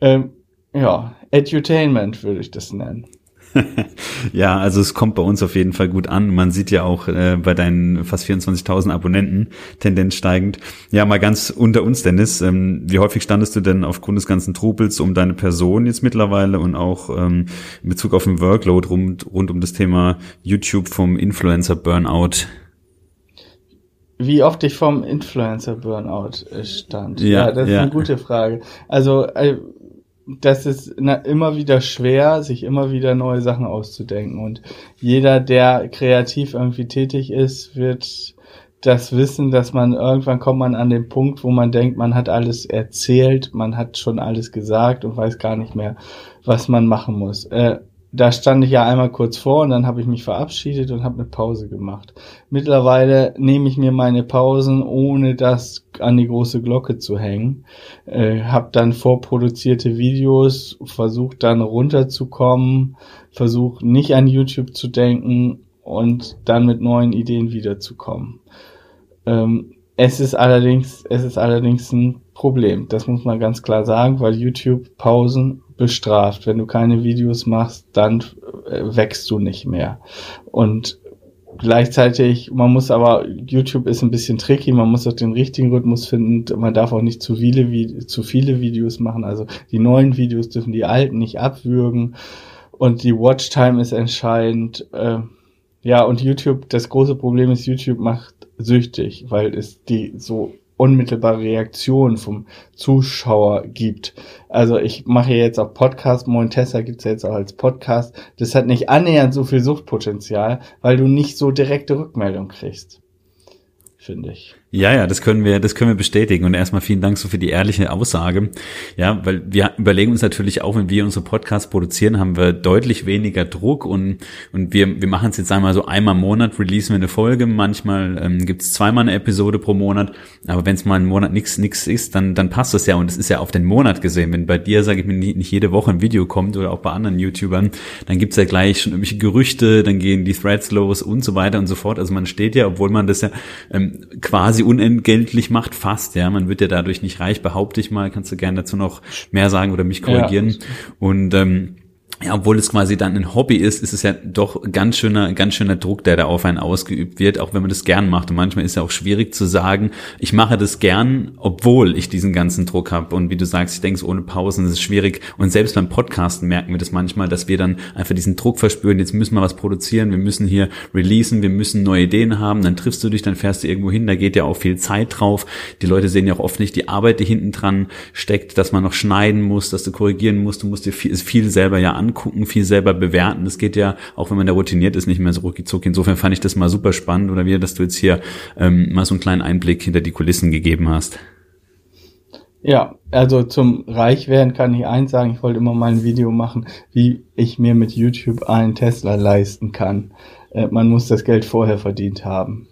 Ähm, ja, Edutainment würde ich das nennen. ja, also es kommt bei uns auf jeden Fall gut an. Man sieht ja auch äh, bei deinen fast 24.000 Abonnenten Tendenz steigend. Ja, mal ganz unter uns, Dennis. Ähm, wie häufig standest du denn aufgrund des ganzen Trubels um deine Person jetzt mittlerweile und auch ähm, in Bezug auf den Workload rund, rund um das Thema YouTube vom Influencer Burnout? Wie oft ich vom Influencer Burnout äh, stand? Ja, ja das ist ja. eine gute Frage. Also äh, das ist immer wieder schwer, sich immer wieder neue Sachen auszudenken. Und jeder, der kreativ irgendwie tätig ist, wird das wissen, dass man irgendwann kommt man an den Punkt, wo man denkt, man hat alles erzählt, man hat schon alles gesagt und weiß gar nicht mehr, was man machen muss. Äh, da stand ich ja einmal kurz vor und dann habe ich mich verabschiedet und habe eine Pause gemacht. Mittlerweile nehme ich mir meine Pausen, ohne das an die große Glocke zu hängen. Äh, habe dann vorproduzierte Videos, versucht dann runterzukommen, versucht nicht an YouTube zu denken und dann mit neuen Ideen wiederzukommen. Ähm, es ist allerdings, es ist allerdings ein Problem. Das muss man ganz klar sagen, weil YouTube Pausen bestraft. Wenn du keine Videos machst, dann äh, wächst du nicht mehr. Und gleichzeitig, man muss aber, YouTube ist ein bisschen tricky, man muss auch den richtigen Rhythmus finden, man darf auch nicht zu viele, zu viele Videos machen, also die neuen Videos dürfen die alten nicht abwürgen und die Watchtime ist entscheidend. Äh, ja, und YouTube, das große Problem ist, YouTube macht süchtig, weil es die so unmittelbare Reaktion vom Zuschauer gibt. Also ich mache jetzt auch Podcast, Moin Tessa gibt's jetzt auch als Podcast. Das hat nicht annähernd so viel Suchtpotenzial, weil du nicht so direkte Rückmeldung kriegst, finde ich. Ja, ja, das können wir, das können wir bestätigen. Und erstmal vielen Dank so für die ehrliche Aussage. Ja, weil wir überlegen uns natürlich auch, wenn wir unsere Podcasts produzieren, haben wir deutlich weniger Druck und, und wir, wir machen es jetzt einmal so einmal im Monat, releasen wir eine Folge. Manchmal ähm, gibt es zweimal eine Episode pro Monat. Aber wenn es mal einen Monat nichts nix ist, dann, dann passt das ja. Und es ist ja auf den Monat gesehen. Wenn bei dir, sage ich mir, nicht jede Woche ein Video kommt oder auch bei anderen YouTubern, dann gibt's ja gleich schon irgendwelche Gerüchte, dann gehen die Threads los und so weiter und so fort. Also man steht ja, obwohl man das ja ähm, quasi quasi unentgeltlich macht, fast, ja. Man wird ja dadurch nicht reich, behaupte ich mal. Kannst du gerne dazu noch mehr sagen oder mich korrigieren. Ja. Und ähm, ja, obwohl es quasi dann ein Hobby ist, ist es ja doch ganz schöner, ganz schöner Druck, der da auf einen ausgeübt wird, auch wenn man das gern macht. Und manchmal ist ja auch schwierig zu sagen, ich mache das gern, obwohl ich diesen ganzen Druck habe. Und wie du sagst, ich denke, ohne Pausen ist es schwierig. Und selbst beim Podcasten merken wir das manchmal, dass wir dann einfach diesen Druck verspüren, jetzt müssen wir was produzieren, wir müssen hier releasen, wir müssen neue Ideen haben, dann triffst du dich, dann fährst du irgendwo hin, da geht ja auch viel Zeit drauf. Die Leute sehen ja auch oft nicht die Arbeit, die hinten dran steckt, dass man noch schneiden muss, dass du korrigieren musst, du musst dir viel, viel selber ja an angucken, viel selber bewerten. Das geht ja, auch wenn man da routiniert ist, nicht mehr so ruckig Insofern fand ich das mal super spannend oder wie, dass du jetzt hier ähm, mal so einen kleinen Einblick hinter die Kulissen gegeben hast. Ja, also zum Reichwerden kann ich eins sagen, ich wollte immer mal ein Video machen, wie ich mir mit YouTube einen Tesla leisten kann. Äh, man muss das Geld vorher verdient haben.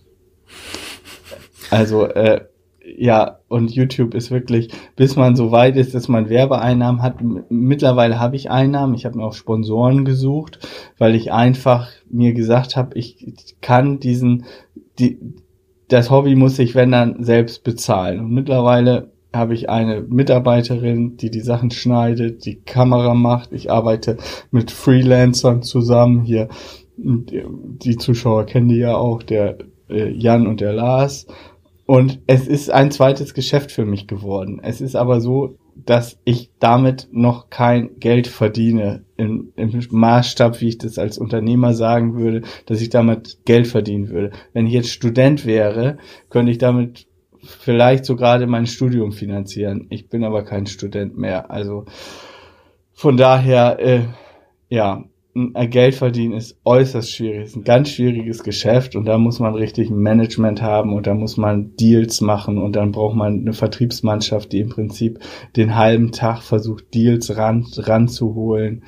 Also äh, ja, und YouTube ist wirklich, bis man so weit ist, dass man Werbeeinnahmen hat. Mittlerweile habe ich Einnahmen. Ich habe mir auch Sponsoren gesucht, weil ich einfach mir gesagt habe, ich kann diesen, die, das Hobby muss ich, wenn dann, selbst bezahlen. Und mittlerweile habe ich eine Mitarbeiterin, die die Sachen schneidet, die Kamera macht. Ich arbeite mit Freelancern zusammen hier. Die Zuschauer kennen die ja auch, der äh, Jan und der Lars und es ist ein zweites Geschäft für mich geworden. Es ist aber so, dass ich damit noch kein Geld verdiene im, im Maßstab, wie ich das als Unternehmer sagen würde, dass ich damit Geld verdienen würde. Wenn ich jetzt Student wäre, könnte ich damit vielleicht so gerade mein Studium finanzieren. Ich bin aber kein Student mehr. Also von daher, äh, ja, Geld verdienen ist äußerst schwierig, ist ein ganz schwieriges Geschäft und da muss man richtig Management haben und da muss man Deals machen und dann braucht man eine Vertriebsmannschaft, die im Prinzip den halben Tag versucht, Deals ran, ranzuholen.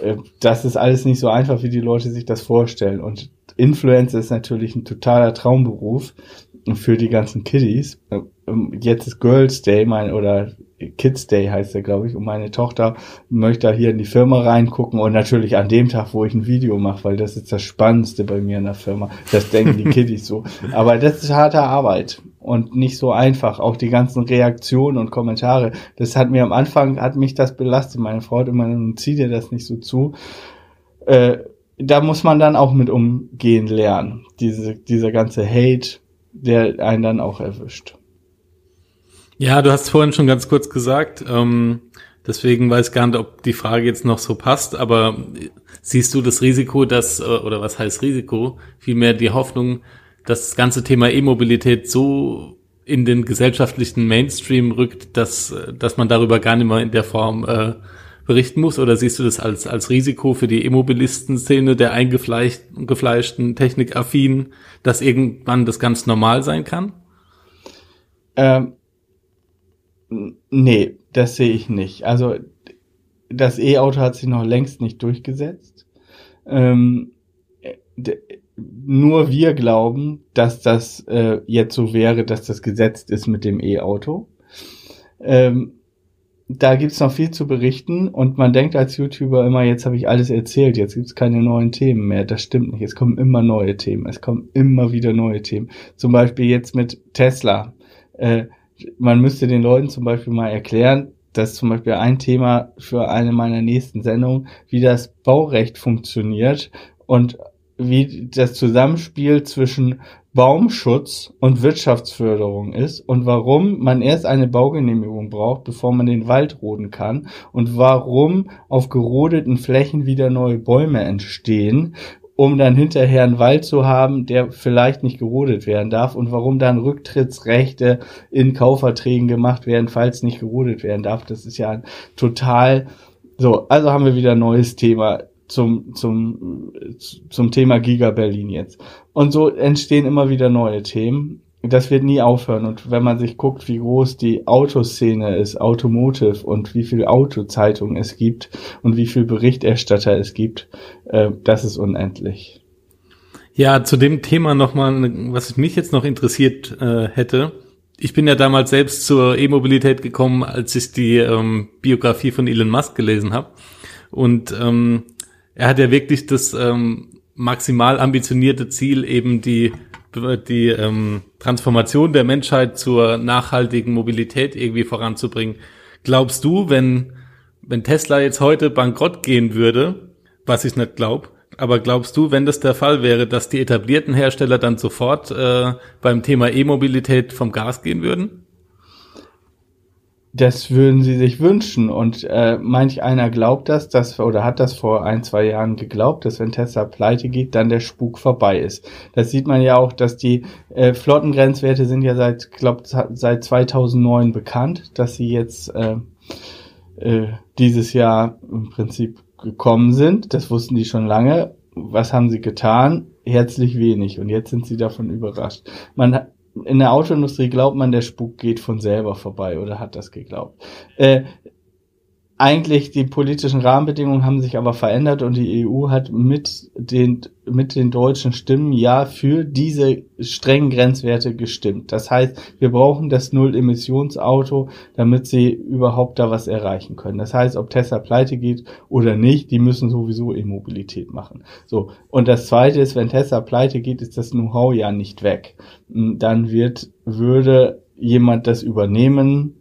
Äh, das ist alles nicht so einfach, wie die Leute sich das vorstellen und Influencer ist natürlich ein totaler Traumberuf für die ganzen Kiddies. Äh, jetzt ist Girls Day, mein, oder Kids Day heißt der, glaube ich, und meine Tochter möchte da hier in die Firma reingucken und natürlich an dem Tag, wo ich ein Video mache, weil das ist das Spannendste bei mir in der Firma. Das denken die Kiddies so. Aber das ist harte Arbeit und nicht so einfach. Auch die ganzen Reaktionen und Kommentare. Das hat mir am Anfang, hat mich das belastet. Meine Frau hat immer, zieh dir das nicht so zu. Äh, da muss man dann auch mit umgehen lernen. Diese, dieser ganze Hate, der einen dann auch erwischt. Ja, du hast vorhin schon ganz kurz gesagt, ähm, deswegen weiß gar nicht, ob die Frage jetzt noch so passt, aber siehst du das Risiko, dass, äh, oder was heißt Risiko, vielmehr die Hoffnung, dass das ganze Thema E-Mobilität so in den gesellschaftlichen Mainstream rückt, dass, dass man darüber gar nicht mehr in der Form äh, berichten muss? Oder siehst du das als, als Risiko für die E-Mobilisten-Szene der eingefleischten, technikaffinen, dass irgendwann das ganz normal sein kann? Ähm, Nee, das sehe ich nicht. Also das E-Auto hat sich noch längst nicht durchgesetzt. Ähm, nur wir glauben, dass das äh, jetzt so wäre, dass das gesetzt ist mit dem E-Auto. Ähm, da gibt's noch viel zu berichten und man denkt als YouTuber immer, jetzt habe ich alles erzählt, jetzt gibt's keine neuen Themen mehr. Das stimmt nicht. Es kommen immer neue Themen. Es kommen immer wieder neue Themen. Zum Beispiel jetzt mit Tesla. Äh, man müsste den Leuten zum Beispiel mal erklären, das ist zum Beispiel ein Thema für eine meiner nächsten Sendungen, wie das Baurecht funktioniert und wie das Zusammenspiel zwischen Baumschutz und Wirtschaftsförderung ist und warum man erst eine Baugenehmigung braucht, bevor man den Wald roden kann und warum auf gerodeten Flächen wieder neue Bäume entstehen, um dann hinterher einen Wald zu haben, der vielleicht nicht gerodet werden darf und warum dann Rücktrittsrechte in Kaufverträgen gemacht werden, falls nicht gerodet werden darf. Das ist ja total so, also haben wir wieder ein neues Thema zum, zum, zum Thema Giga Berlin jetzt. Und so entstehen immer wieder neue Themen. Das wird nie aufhören. Und wenn man sich guckt, wie groß die Autoszene ist, Automotive und wie viel Autozeitungen es gibt und wie viel Berichterstatter es gibt, äh, das ist unendlich. Ja, zu dem Thema nochmal, was mich jetzt noch interessiert äh, hätte. Ich bin ja damals selbst zur E-Mobilität gekommen, als ich die ähm, Biografie von Elon Musk gelesen habe. Und ähm, er hat ja wirklich das ähm, maximal ambitionierte Ziel, eben die, die ähm, Transformation der Menschheit zur nachhaltigen Mobilität irgendwie voranzubringen. Glaubst du, wenn, wenn Tesla jetzt heute bankrott gehen würde, was ich nicht glaube, aber glaubst du, wenn das der Fall wäre, dass die etablierten Hersteller dann sofort äh, beim Thema E-Mobilität vom Gas gehen würden? Das würden sie sich wünschen und äh, manch einer glaubt das, dass oder hat das vor ein zwei Jahren geglaubt, dass wenn Tesla pleite geht, dann der Spuk vorbei ist. Das sieht man ja auch, dass die äh, Flottengrenzwerte sind ja seit glaub seit 2009 bekannt, dass sie jetzt äh, äh, dieses Jahr im Prinzip gekommen sind. Das wussten die schon lange. Was haben sie getan? Herzlich wenig und jetzt sind sie davon überrascht. Man in der Autoindustrie glaubt man, der Spuk geht von selber vorbei oder hat das geglaubt. Äh, eigentlich die politischen Rahmenbedingungen haben sich aber verändert und die EU hat mit den, mit den deutschen Stimmen ja für diese strengen Grenzwerte gestimmt. Das heißt, wir brauchen das Null-Emissionsauto, damit sie überhaupt da was erreichen können. Das heißt, ob Tesla pleite geht oder nicht, die müssen sowieso E-Mobilität machen. So. Und das zweite ist, wenn Tesla pleite geht, ist das Know-how ja nicht weg. Dann wird, würde jemand das übernehmen,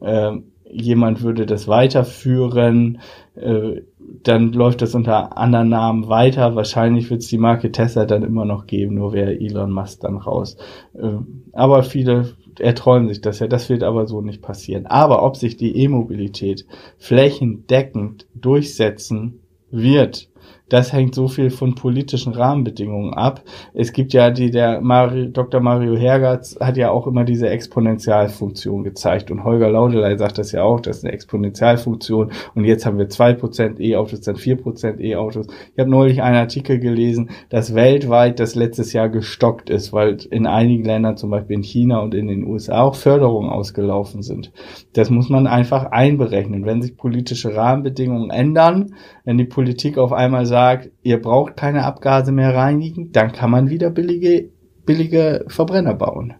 äh, jemand würde das weiterführen, äh, dann läuft das unter anderen Namen weiter. Wahrscheinlich wird es die Marke Tesla dann immer noch geben, nur wäre Elon Musk dann raus. Äh, aber viele erträumen sich das ja, das wird aber so nicht passieren. Aber ob sich die E-Mobilität flächendeckend durchsetzen wird, das hängt so viel von politischen Rahmenbedingungen ab. Es gibt ja die, der Mario, Dr. Mario Hergatz hat ja auch immer diese Exponentialfunktion gezeigt und Holger Laudelei sagt das ja auch, das ist eine Exponentialfunktion und jetzt haben wir zwei Prozent E-Autos, dann vier Prozent E-Autos. Ich habe neulich einen Artikel gelesen, dass weltweit das letztes Jahr gestockt ist, weil in einigen Ländern, zum Beispiel in China und in den USA, auch Förderungen ausgelaufen sind. Das muss man einfach einberechnen. Wenn sich politische Rahmenbedingungen ändern, wenn die Politik auf einmal sagt, sagt, ihr braucht keine Abgase mehr reinigen, dann kann man wieder billige, billige Verbrenner bauen.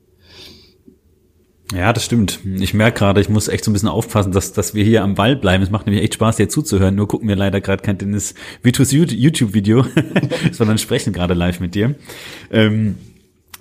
Ja, das stimmt. Ich merke gerade, ich muss echt so ein bisschen aufpassen, dass, dass wir hier am Ball bleiben. Es macht nämlich echt Spaß, dir zuzuhören. Nur gucken wir leider gerade kein Dennis Vitus YouTube-Video, sondern sprechen gerade live mit dir. Ähm,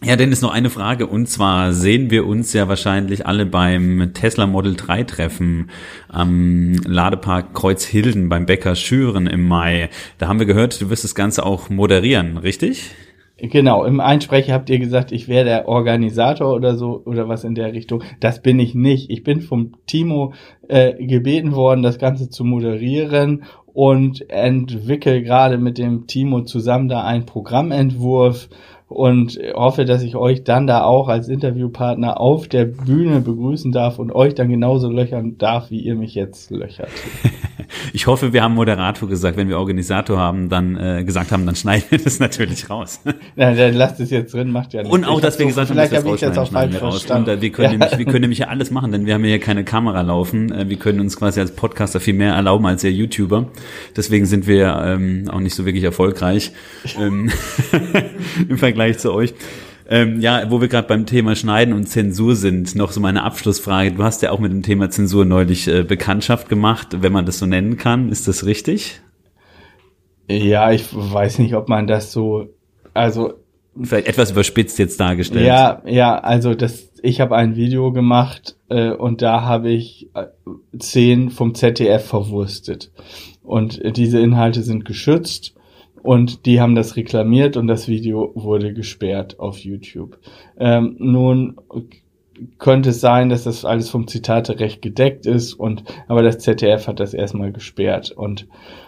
ja, Dennis, noch eine Frage. Und zwar sehen wir uns ja wahrscheinlich alle beim Tesla Model 3 Treffen am Ladepark Kreuzhilden beim Bäcker Schüren im Mai. Da haben wir gehört, du wirst das Ganze auch moderieren, richtig? Genau, im Einsprecher habt ihr gesagt, ich wäre der Organisator oder so oder was in der Richtung. Das bin ich nicht. Ich bin vom Timo äh, gebeten worden, das Ganze zu moderieren und entwickle gerade mit dem Timo zusammen da einen Programmentwurf und hoffe, dass ich euch dann da auch als Interviewpartner auf der Bühne begrüßen darf und euch dann genauso löchern darf, wie ihr mich jetzt löchert. Ich hoffe, wir haben Moderator gesagt, wenn wir Organisator haben, dann äh, gesagt haben, dann schneiden wir das natürlich raus. Ja, dann lasst es jetzt drin, macht ja nichts. Und auch, dass wir gesagt haben, dass das rausschneiden, das schneiden wir raus. Und äh, wir können, ja. nämlich, wir können nämlich ja alles machen, denn wir haben hier keine Kamera laufen. Äh, wir können uns quasi als Podcaster viel mehr erlauben als ihr YouTuber. Deswegen sind wir ähm, auch nicht so wirklich erfolgreich ähm, im Vergleich zu euch. Ähm, ja, wo wir gerade beim Thema Schneiden und Zensur sind, noch so meine Abschlussfrage. Du hast ja auch mit dem Thema Zensur neulich äh, Bekanntschaft gemacht, wenn man das so nennen kann. Ist das richtig? Ja, ich weiß nicht, ob man das so, also vielleicht etwas überspitzt jetzt dargestellt. Ja, ja, also das, ich habe ein Video gemacht äh, und da habe ich äh, Szenen vom ZDF verwurstet und diese Inhalte sind geschützt und die haben das reklamiert und das Video wurde gesperrt auf YouTube. Ähm, nun könnte es sein, dass das alles vom Zitaterecht gedeckt ist und aber das ZDF hat das erstmal gesperrt und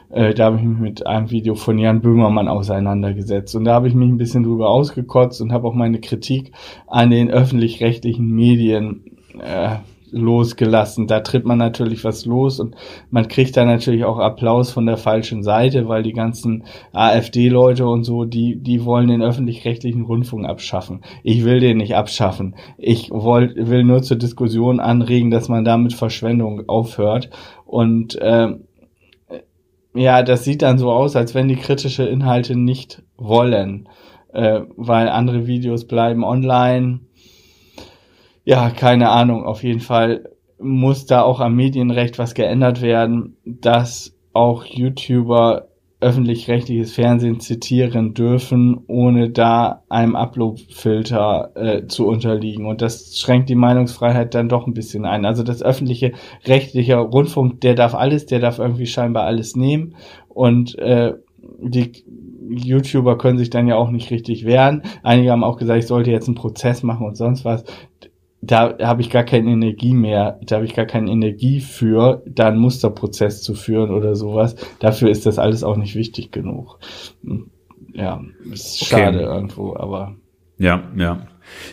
äh, da habe ich mich mit einem Video von Jan Böhmermann auseinandergesetzt und da habe ich mich ein bisschen drüber ausgekotzt und habe auch meine Kritik an den öffentlich-rechtlichen Medien äh, losgelassen. Da tritt man natürlich was los und man kriegt da natürlich auch Applaus von der falschen Seite, weil die ganzen AfD-Leute und so, die, die wollen den öffentlich-rechtlichen Rundfunk abschaffen. Ich will den nicht abschaffen. Ich woll, will nur zur Diskussion anregen, dass man damit Verschwendung aufhört. Und äh, ja, das sieht dann so aus, als wenn die kritische Inhalte nicht wollen, äh, weil andere Videos bleiben online ja, keine Ahnung. Auf jeden Fall muss da auch am Medienrecht was geändert werden, dass auch YouTuber öffentlich-rechtliches Fernsehen zitieren dürfen, ohne da einem Upload-Filter äh, zu unterliegen. Und das schränkt die Meinungsfreiheit dann doch ein bisschen ein. Also das öffentliche rechtliche Rundfunk, der darf alles, der darf irgendwie scheinbar alles nehmen. Und äh, die YouTuber können sich dann ja auch nicht richtig wehren. Einige haben auch gesagt, ich sollte jetzt einen Prozess machen und sonst was da habe ich gar keine Energie mehr, da habe ich gar keine Energie für, da einen Musterprozess zu führen oder sowas. Dafür ist das alles auch nicht wichtig genug. Ja, ist schade okay. irgendwo, aber. Ja, ja.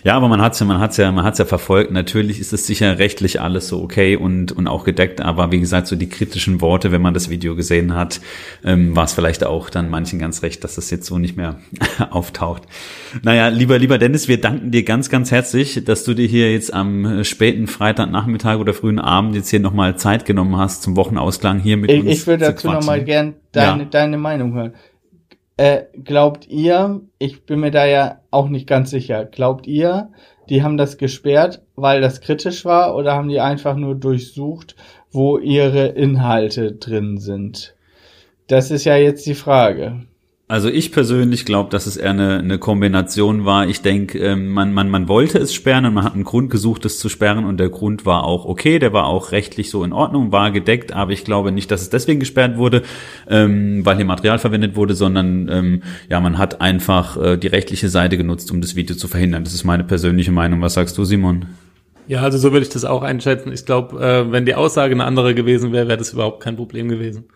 Ja, aber man hat's ja, man hat's ja, man hat's ja verfolgt. Natürlich ist es sicher rechtlich alles so okay und und auch gedeckt. Aber wie gesagt, so die kritischen Worte, wenn man das Video gesehen hat, ähm, war es vielleicht auch dann manchen ganz recht, dass das jetzt so nicht mehr auftaucht. Naja, lieber lieber Dennis, wir danken dir ganz ganz herzlich, dass du dir hier jetzt am späten Freitagnachmittag oder frühen Abend jetzt hier nochmal Zeit genommen hast zum Wochenausklang hier mit ich, uns. Ich würde dazu nochmal gern deine ja. deine Meinung hören. Äh, glaubt ihr, ich bin mir da ja auch nicht ganz sicher, glaubt ihr, die haben das gesperrt, weil das kritisch war oder haben die einfach nur durchsucht, wo ihre Inhalte drin sind? Das ist ja jetzt die Frage. Also ich persönlich glaube, dass es eher eine, eine Kombination war. Ich denke, ähm, man, man, man wollte es sperren und man hat einen Grund gesucht, es zu sperren und der Grund war auch okay, der war auch rechtlich so in Ordnung, war gedeckt, aber ich glaube nicht, dass es deswegen gesperrt wurde, ähm, weil hier Material verwendet wurde, sondern ähm, ja, man hat einfach äh, die rechtliche Seite genutzt, um das Video zu verhindern. Das ist meine persönliche Meinung. Was sagst du, Simon? Ja, also so würde ich das auch einschätzen. Ich glaube, äh, wenn die Aussage eine andere gewesen wäre, wäre das überhaupt kein Problem gewesen.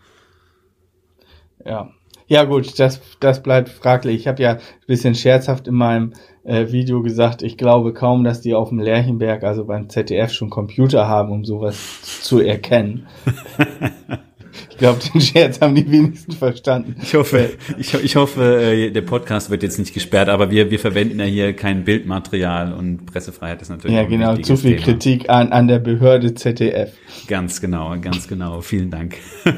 Ja, ja gut, das, das bleibt fraglich. Ich habe ja ein bisschen scherzhaft in meinem äh, Video gesagt, ich glaube kaum, dass die auf dem Lerchenberg, also beim ZDF, schon Computer haben, um sowas zu erkennen. Ich glaube, den Scherz haben die wenigsten verstanden. Ich hoffe, ich, ich hoffe, äh, der Podcast wird jetzt nicht gesperrt, aber wir, wir verwenden ja hier kein Bildmaterial und Pressefreiheit ist natürlich. Ja, genau, zu viel Thema. Kritik an, an der Behörde ZDF. Ganz genau, ganz genau. Vielen Dank.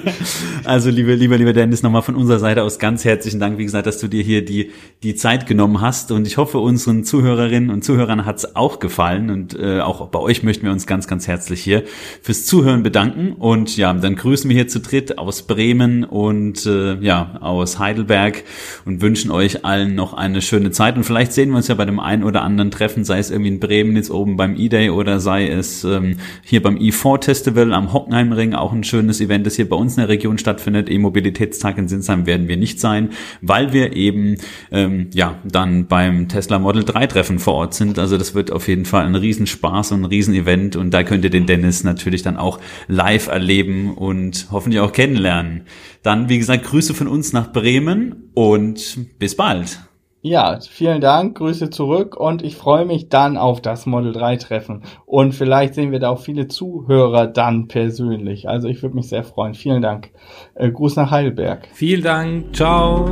Also, liebe, lieber, lieber Dennis, nochmal von unserer Seite aus ganz herzlichen Dank, wie gesagt, dass du dir hier die, die Zeit genommen hast. Und ich hoffe, unseren Zuhörerinnen und Zuhörern hat's auch gefallen. Und äh, auch bei euch möchten wir uns ganz, ganz herzlich hier fürs Zuhören bedanken. Und ja, dann grüßen wir hier zu dritt aus Bremen und äh, ja, aus Heidelberg und wünschen euch allen noch eine schöne Zeit. Und vielleicht sehen wir uns ja bei dem einen oder anderen Treffen, sei es irgendwie in Bremen jetzt oben beim E-Day oder sei es ähm, hier beim E4 Festival am Hockenheimring, auch ein schönes Event, das hier bei uns in der Region stattfindet. E-Mobilitätstag in Sinsheim werden wir nicht sein, weil wir eben ähm, ja dann beim Tesla Model 3 Treffen vor Ort sind. Also das wird auf jeden Fall ein Riesenspaß und ein Riesenevent und da könnt ihr den Dennis natürlich dann auch live erleben und hoffentlich auch kennenlernen. Dann, wie gesagt, Grüße von uns nach Bremen und bis bald. Ja, vielen Dank, Grüße zurück und ich freue mich dann auf das Model 3 Treffen. Und vielleicht sehen wir da auch viele Zuhörer dann persönlich. Also ich würde mich sehr freuen. Vielen Dank. Äh, Gruß nach Heidelberg. Vielen Dank. Ciao.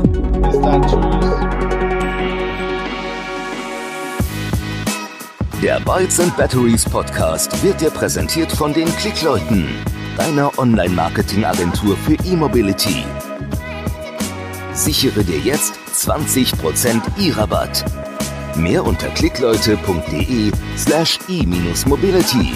Bis dann. Tschüss. Der Bytes and Batteries Podcast wird dir präsentiert von den Klickleuten, deiner Online-Marketing-Agentur für E-Mobility. Sichere dir jetzt 20% E-Rabatt. Mehr unter klickleute.de slash e-mobility.